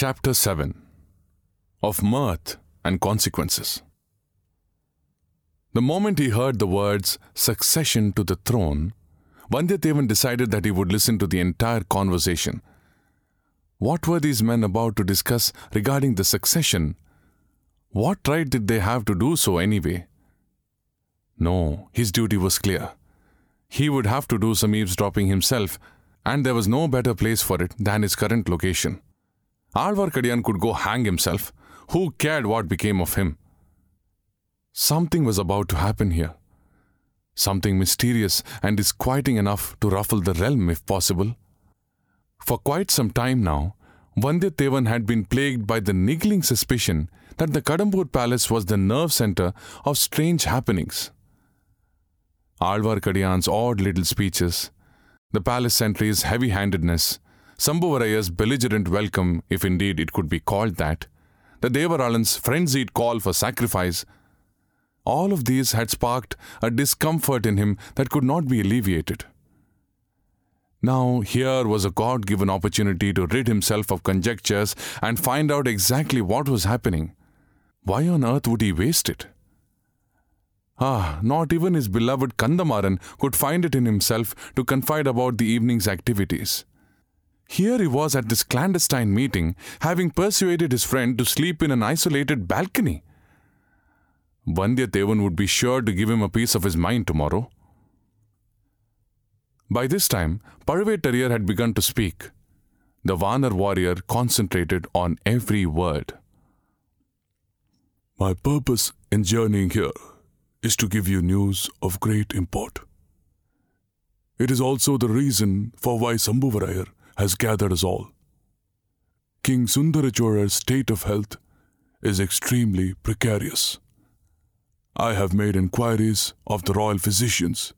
Chapter 7 Of Mirth and Consequences. The moment he heard the words succession to the throne, Vandiyathevan decided that he would listen to the entire conversation. What were these men about to discuss regarding the succession? What right did they have to do so anyway? No, his duty was clear. He would have to do some eavesdropping himself, and there was no better place for it than his current location. Alvarkadiyan could go hang himself. Who cared what became of him? Something was about to happen here. Something mysterious and disquieting enough to ruffle the realm if possible. For quite some time now, Vandiyathevan had been plagued by the niggling suspicion that the Kadambur palace was the nerve center of strange happenings. Alvarkadiyan's odd little speeches, the palace sentry's heavy handedness, Sambuvaraya's belligerent welcome, if indeed it could be called that, the Devaralan's frenzied call for sacrifice, all of these had sparked a discomfort in him that could not be alleviated. Now, here was a God given opportunity to rid himself of conjectures and find out exactly what was happening. Why on earth would he waste it? Ah, not even his beloved Kandamaran could find it in himself to confide about the evening's activities. Here he was at this clandestine meeting, having persuaded his friend to sleep in an isolated balcony. Vandiyathevan would be sure to give him a piece of his mind tomorrow. By this time, Pazhuvettarayar had begun to speak. The Vanar warrior concentrated on every word. My purpose in journeying here is to give you news of great import. It is also the reason for why Sambhuvarayar has gathered us all. King Sundarachora's state of health is extremely precarious. I have made inquiries of the royal physicians.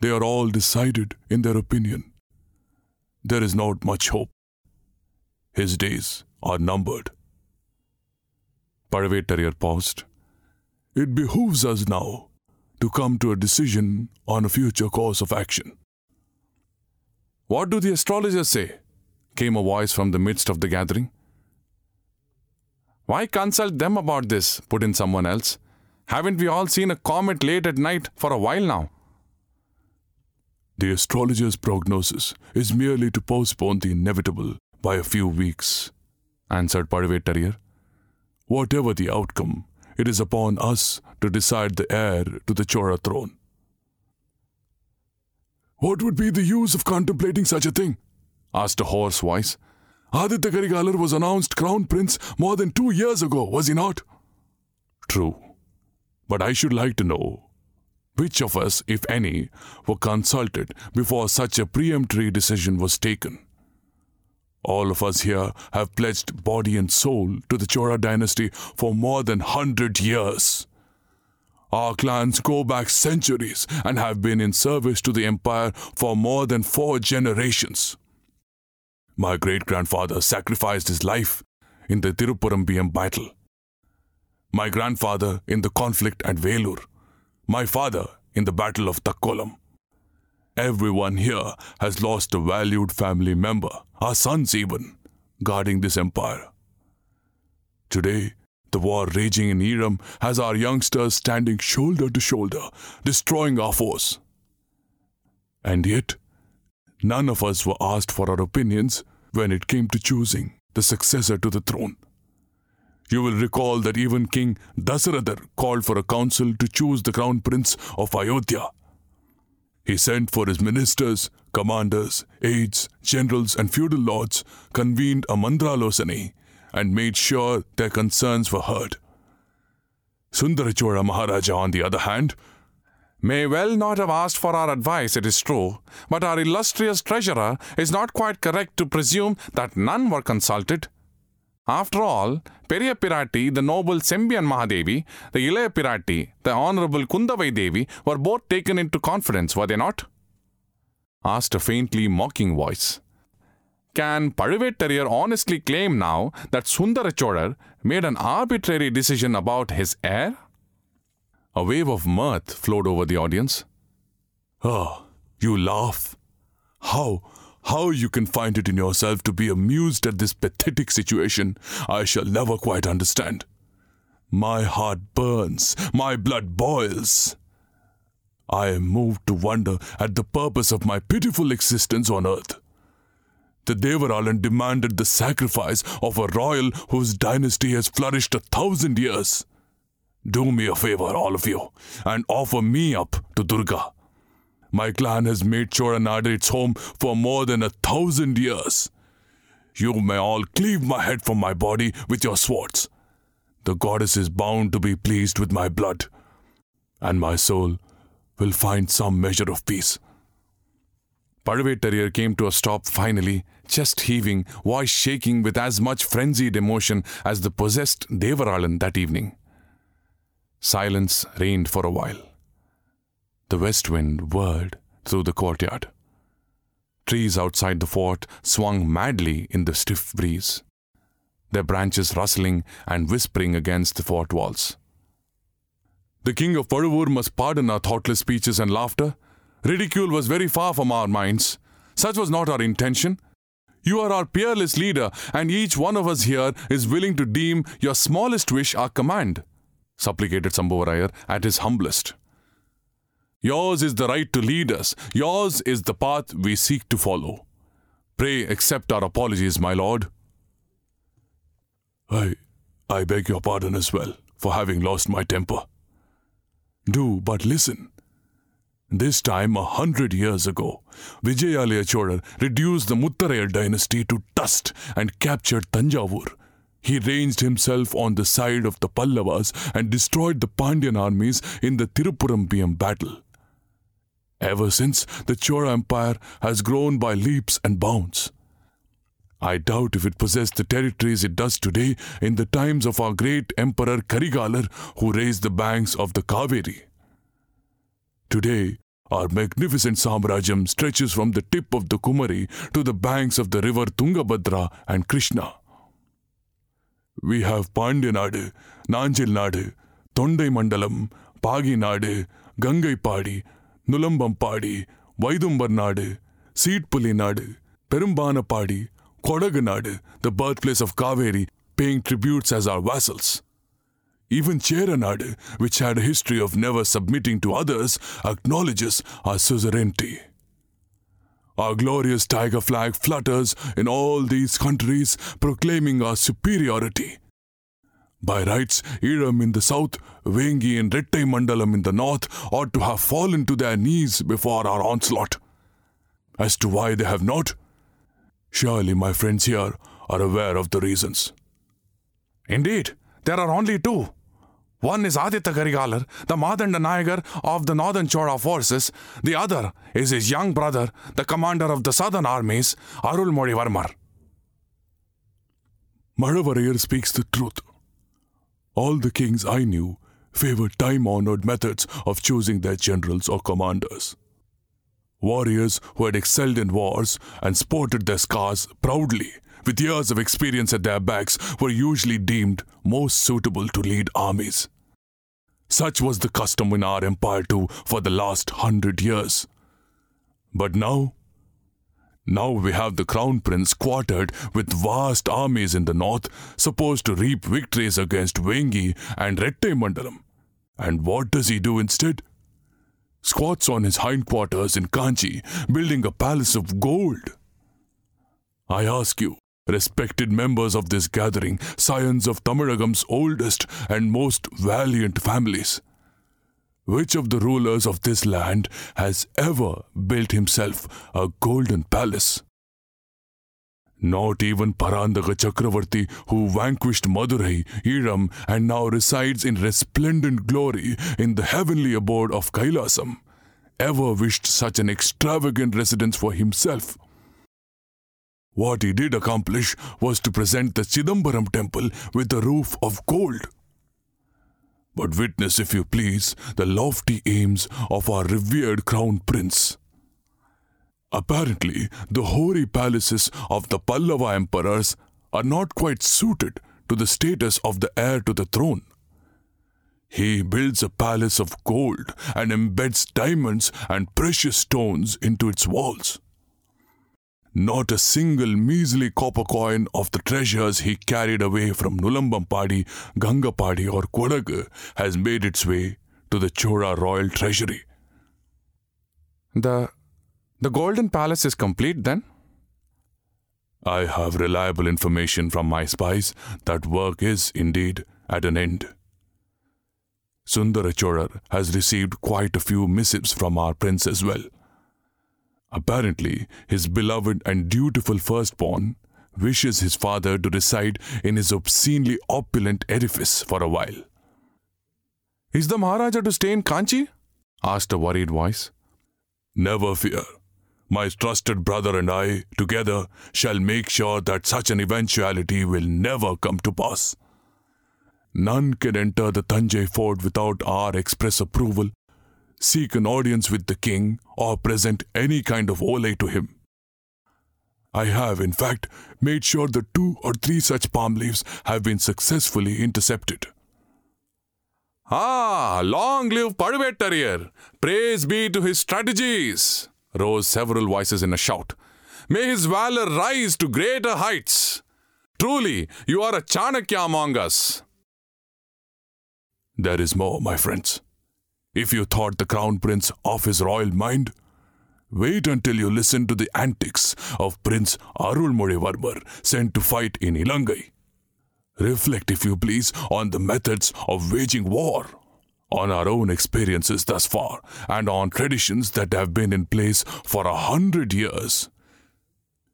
They are all decided in their opinion. There is not much hope. His days are numbered. Pazhuvettarayar paused. It behooves us now to come to a decision on a future course of action. What do the astrologers say? came a voice from the midst of the gathering. Why consult them about this? put in someone else. Haven't we all seen a comet late at night for a while now? The astrologer's prognosis is merely to postpone the inevitable by a few weeks, answered Pazhuvettarayar. Whatever the outcome, it is upon us to decide the heir to the Chora throne. What would be the use of contemplating such a thing? asked a hoarse voice. Aditya Karigalar was announced crown prince more than two years ago, was he not? True. But I should like to know which of us, if any, were consulted before such a peremptory decision was taken. All of us here have pledged body and soul to the Chora dynasty for more than hundred years. Our clans go back centuries and have been in service to the empire for more than four generations. My great grandfather sacrificed his life in the Tirupurambiyam battle. My grandfather in the conflict at Velur. My father in the battle of Takkolam. Everyone here has lost a valued family member, our sons even, guarding this empire. Today, the war raging in Eram has our youngsters standing shoulder to shoulder, destroying our foes. And yet, none of us were asked for our opinions when it came to choosing the successor to the throne. You will recall that even King Dasaratha called for a council to choose the crown prince of Ayodhya. He sent for his ministers, commanders, aides, generals, and feudal lords, convened a mandralosani, and made sure their concerns were heard. Sundarachora Maharaja, on the other hand, may well not have asked for our advice, it is true, but our illustrious treasurer is not quite correct to presume that none were consulted. After all, Periya Pirati, the noble Sembian Mahadevi, the Ilaya Pirati, the honorable Kundavai Devi were both taken into confidence, were they not? asked a faintly mocking voice. Can Pazhuvettarayar honestly claim now that Sundarachodar made an arbitrary decision about his heir? A wave of mirth flowed over the audience. Ah, you laugh. How, How you can find it in yourself to be amused at this pathetic situation, I shall never quite understand. My heart burns, my blood boils. I am moved to wonder at the purpose of my pitiful existence on earth. The Devaralan demanded the sacrifice of a royal whose dynasty has flourished a thousand years. Do me a favor, all of you, and offer me up to Durga. My clan has made Choranadu its home for more than a thousand years. You may all cleave my head from my body with your swords. The goddess is bound to be pleased with my blood, and my soul will find some measure of peace. Pazhuvettarayar came to a stop finally, chest heaving, voice shaking with as much frenzied emotion as the possessed Devaralan that evening. Silence reigned for a while. The west wind whirled through the courtyard. Trees outside the fort swung madly in the stiff breeze, their branches rustling and whispering against the fort walls. The king of Pazhavur must pardon our thoughtless speeches and laughter. Ridicule was very far from our minds. Such was not our intention. You are our peerless leader, and each one of us here is willing to deem your smallest wish our command supplicated Sambhavarayar at his humblest. Yours is the right to lead us, yours is the path we seek to follow. Pray accept our apologies, my lord. I, I beg your pardon as well for having lost my temper. Do but listen. This time, a hundred years ago, Vijayalaya Cholar reduced the Muttarayar dynasty to dust and captured Tanjavur, he ranged himself on the side of the Pallavas and destroyed the Pandyan armies in the Tiruppurambiam battle. Ever since, the Chola Empire has grown by leaps and bounds. I doubt if it possessed the territories it does today in the times of our great Emperor Karigalar who raised the banks of the Kaveri. Today, our magnificent Samrajam stretches from the tip of the Kumari to the banks of the river Tungabhadra and Krishna. We have Pandyanadu, Nanjil Nadu, Tondai Mandalam, Pagi Nadu, Gangai Padi, Nulambam Padi, Vaidumbar Nadu, Seedpuli Nadu, Perumbana Padi, Kodaganadu, the birthplace of Kaveri, paying tributes as our vassals. Even Cheranadu, which had a history of never submitting to others, acknowledges our suzerainty. Our glorious tiger flag flutters in all these countries, proclaiming our superiority. By rights, Iram in the south, Vengi and Rettai Mandalam in the north ought to have fallen to their knees before our onslaught. As to why they have not, surely my friends here are aware of the reasons. Indeed, there are only two. One is Aditya Karigalar, the Madanda Nayagar of the northern Chola forces. The other is his young brother, the commander of the southern armies, Arulmozhi Varmar. Mazhavarayar speaks the truth. All the kings I knew favored time honored methods of choosing their generals or commanders. Warriors who had excelled in wars and sported their scars proudly with years of experience at their backs, were usually deemed most suitable to lead armies. Such was the custom in our empire too for the last hundred years. But now, now we have the crown prince quartered with vast armies in the north, supposed to reap victories against Vengi and Rettai Mandalam. And what does he do instead? Squats on his hindquarters in Kanchi, building a palace of gold. I ask you, respected members of this gathering, scions of Tamaragam's oldest and most valiant families. Which of the rulers of this land has ever built himself a golden palace? Not even Parandaga Chakravarti, who vanquished Madurai, Iram, and now resides in resplendent glory in the heavenly abode of Kailasam, ever wished such an extravagant residence for himself. What he did accomplish was to present the Chidambaram temple with a roof of gold. But witness, if you please, the lofty aims of our revered crown prince. Apparently, the hoary palaces of the Pallava emperors are not quite suited to the status of the heir to the throne. He builds a palace of gold and embeds diamonds and precious stones into its walls. Not a single measly copper coin of the treasures he carried away from Nulambampadi, Gangapadi, or Kodagu has made its way to the Chola royal treasury. The the golden palace is complete then? I have reliable information from my spies that work is indeed at an end. Sundara has received quite a few missives from our prince as well. Apparently, his beloved and dutiful firstborn wishes his father to reside in his obscenely opulent edifice for a while. Is the Maharaja to stay in Kanchi? asked a worried voice. Never fear. My trusted brother and I, together, shall make sure that such an eventuality will never come to pass. None can enter the Tanjai fort without our express approval, seek an audience with the king, or present any kind of ole to him. I have, in fact, made sure that two or three such palm leaves have been successfully intercepted. Ah, long live Pazhuvettarayar! Praise be to his strategies! Rose several voices in a shout. May his valor rise to greater heights. Truly, you are a Chanakya among us. There is more, my friends. If you thought the crown prince off his royal mind, wait until you listen to the antics of Prince Arulmozhivarmar sent to fight in Ilangai. Reflect, if you please, on the methods of waging war on our own experiences thus far and on traditions that have been in place for a hundred years.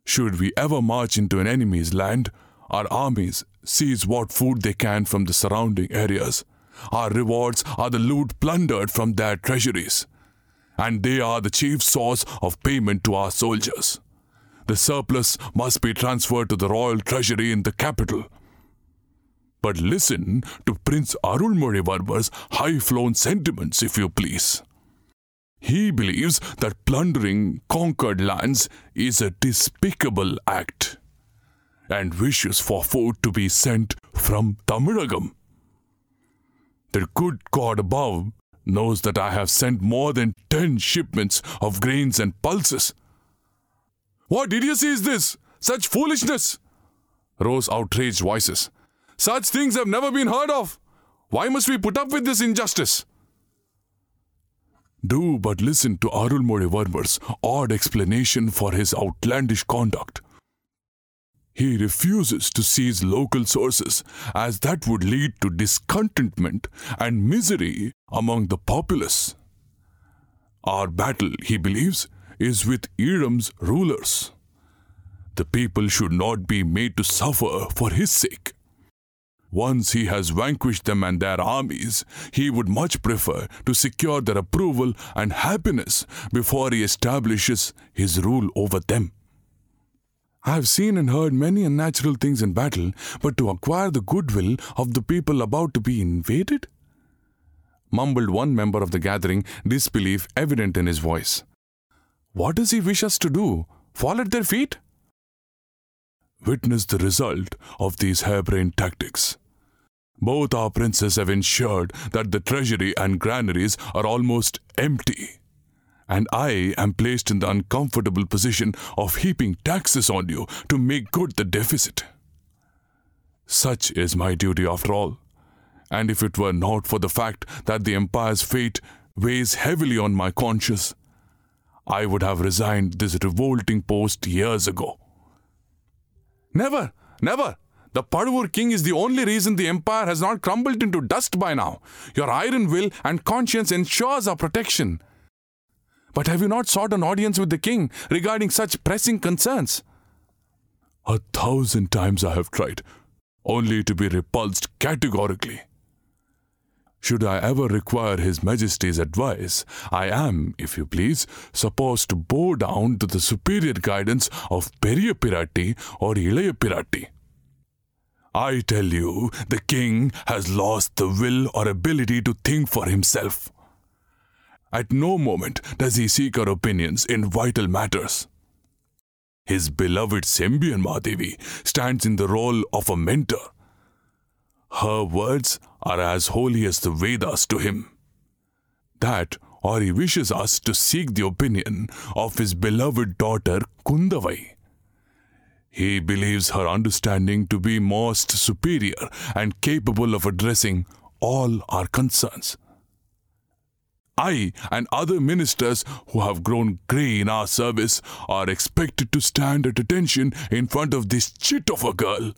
Should we ever march into an enemy's land, our armies seize what food they can from the surrounding areas. Our rewards are the loot plundered from their treasuries, and they are the chief source of payment to our soldiers. The surplus must be transferred to the royal treasury in the capital but listen to Prince Arulmozhivarmar's high-flown sentiments, if you please. He believes that plundering conquered lands is a despicable act and wishes for food to be sent from Tamilagam. The good God above knows that I have sent more than ten shipments of grains and pulses. What idiocy is this? Such foolishness! rose outraged voices. Such things have never been heard of. Why must we put up with this injustice? Do but listen to Arulmozhivarmar's odd explanation for his outlandish conduct. He refuses to seize local sources as that would lead to discontentment and misery among the populace. Our battle, he believes, is with Elam's rulers. The people should not be made to suffer for his sake. Once he has vanquished them and their armies, he would much prefer to secure their approval and happiness before he establishes his rule over them. I have seen and heard many unnatural things in battle, but to acquire the goodwill of the people about to be invaded? Mumbled one member of the gathering, disbelief evident in his voice. What does he wish us to do? Fall at their feet? Witness the result of these harebrained tactics. Both our princes have ensured that the treasury and granaries are almost empty. And I am placed in the uncomfortable position of heaping taxes on you to make good the deficit. Such is my duty after all. And if it were not for the fact that the empire's fate weighs heavily on my conscience, I would have resigned this revolting post years ago. Never, never, the Pazhuvur king is the only reason the empire has not crumbled into dust by now. Your iron will and conscience ensures our protection. But have you not sought an audience with the king regarding such pressing concerns? A thousand times I have tried, only to be repulsed categorically. Should I ever require His Majesty's advice, I am, if you please, supposed to bow down to the superior guidance of Periya Piratti or Ilaya Piratti. I tell you, the king has lost the will or ability to think for himself. At no moment does he seek our opinions in vital matters. His beloved Sembian Mahadevi stands in the role of a mentor. Her words are as holy as the Vedas to him. That, or he wishes us to seek the opinion of his beloved daughter Kundavai, He believes her understanding to be most superior and capable of addressing all our concerns. I and other ministers who have grown grey in our service are expected to stand at attention in front of this chit of a girl.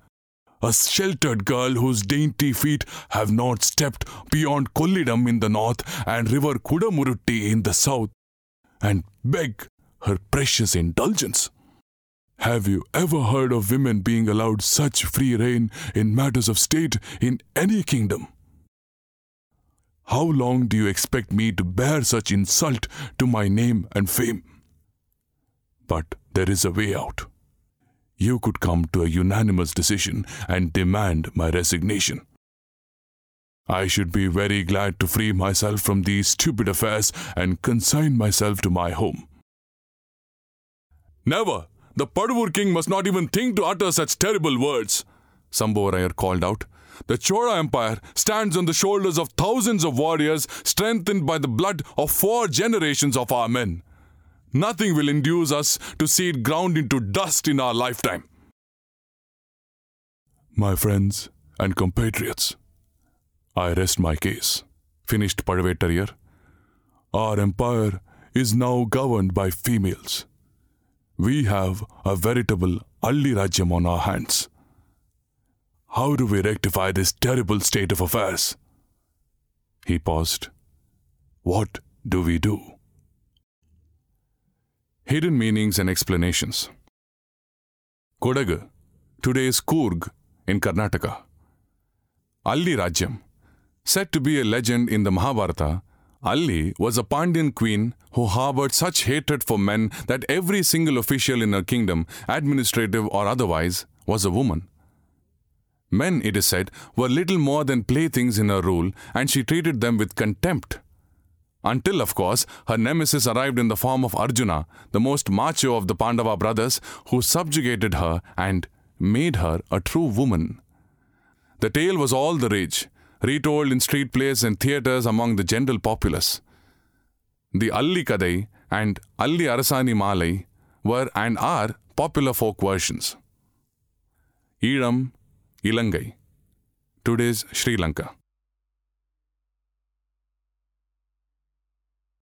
A sheltered girl whose dainty feet have not stepped beyond Kollidam in the north and river Kudamurutti in the south, and beg her precious indulgence. Have you ever heard of women being allowed such free rein in matters of state in any kingdom? How long do you expect me to bear such insult to my name and fame? But there is a way out. You could come to a unanimous decision and demand my resignation. I should be very glad to free myself from these stupid affairs and consign myself to my home. Never! The Pazhuvur king must not even think to utter such terrible words, Sambhavarayar called out. The Chola Empire stands on the shoulders of thousands of warriors strengthened by the blood of four generations of our men. Nothing will induce us to see it ground into dust in our lifetime. My friends and compatriots, I rest my case, finished Pazhuvettarayar. Our empire is now governed by females. We have a veritable Alli Rajyam on our hands. How do we rectify this terrible state of affairs? He paused. What do we do? Hidden meanings and explanations. Kodagu, today's Coorg in Karnataka. Alli Rajyam. Said to be a legend in the Mahabharata, Alli was a Pandyan queen who harbored such hatred for men that every single official in her kingdom, administrative or otherwise, was a woman. Men, it is said, were little more than playthings in her rule, and she treated them with contempt. Until, of course, her nemesis arrived in the form of Arjuna, the most macho of the Pandava brothers, who subjugated her and made her a true woman. The tale was all the rage, retold in street plays and theatres among the general populace. The Alli Kadai and Alli Arasani Malai were and are popular folk versions. Elam, Ilangai, today's Sri Lanka.